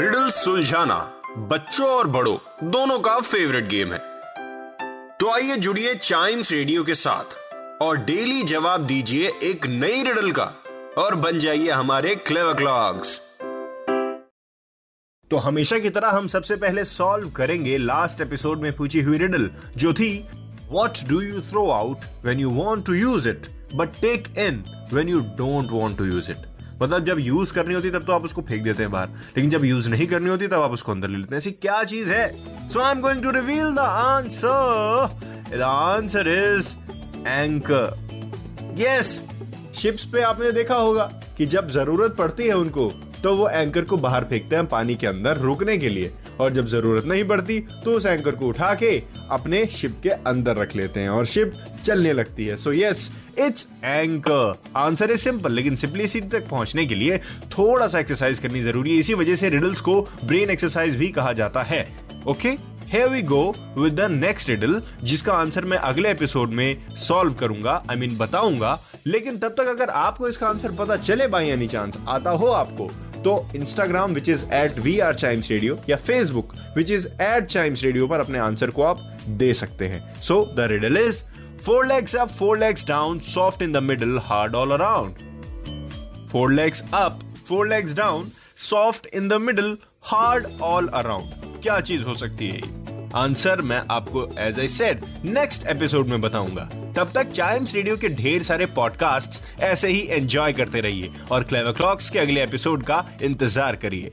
Riddle सुलझाना बच्चों और बड़ों, दोनों का फेवरेट गेम है। तो आइए जुड़िए चाइम्स रेडियो के साथ और डेली जवाब दीजिए एक नई रिडल का और बन जाइए हमारे क्लेवर क्लॉक्स तो हमेशा की तरह हम सबसे पहले सॉल्व करेंगे लास्ट एपिसोड में पूछी हुई रिडल जो थी what do you throw out when you want to use it but take in when you don't want to use it मतलब जब यूज़ करनी होती तब तो आप उसको फेंक देते हैं बाहर। लेकिन जब यूज़ नहीं करनी होती तब आप उसको अंदर ले लेते हैं। ऐसी क्या चीज़ है? So I am going to reveal the answer answer is anchor yes ships पे आपने देखा होगा कि जब ज़रूरत पड़ती है उनको तो वो एंकर को बाहर फेंकते हैं पानी के अंदर रुकने के लिए। और जब ज़रूरत नहीं पड़ती तो उस एंकर को उठा के अपने शिप के अंदर रख लेते हैं और शिप चलने लगती है। So yes it's anchor answer is simple लेकिन सिंपलिसिटी तक पहुँचने के लिए थोड़ा सा एक्सरसाइज करनी ज़रूरी है। इसी वजह से रिडल्स को ब्रेन एक्सरसाइज भी कहा जाता है। Okay Here we go with the next riddle जिसका आंसर मैं अगले एपिसोड में सॉल्व करूँगा आई I मीन mean, बताऊँगा। लेकिन तब तक अगर आपको इसका आंसर पता चले बाई एनी चांस आता हो आपको तो Instagram which is at we are Chimes radio या Facebook which is at Chimes radio पर अपने आंसर को आप दे सकते हैं। So the riddle is four legs up four legs down soft in the middle hard all around four legs up four legs down soft in the middle hard all around क्या चीज़ हो सकती है आंसर मैं आपको as I said next episode में बताऊँगा। तब तक चाइम्स रेडियो के ढेर सारे पॉडकास्ट ऐसे ही एंजॉय करते रहिए और क्लेवर क्लॉक्स के अगले एपिसोड का इंतज़ार करिए।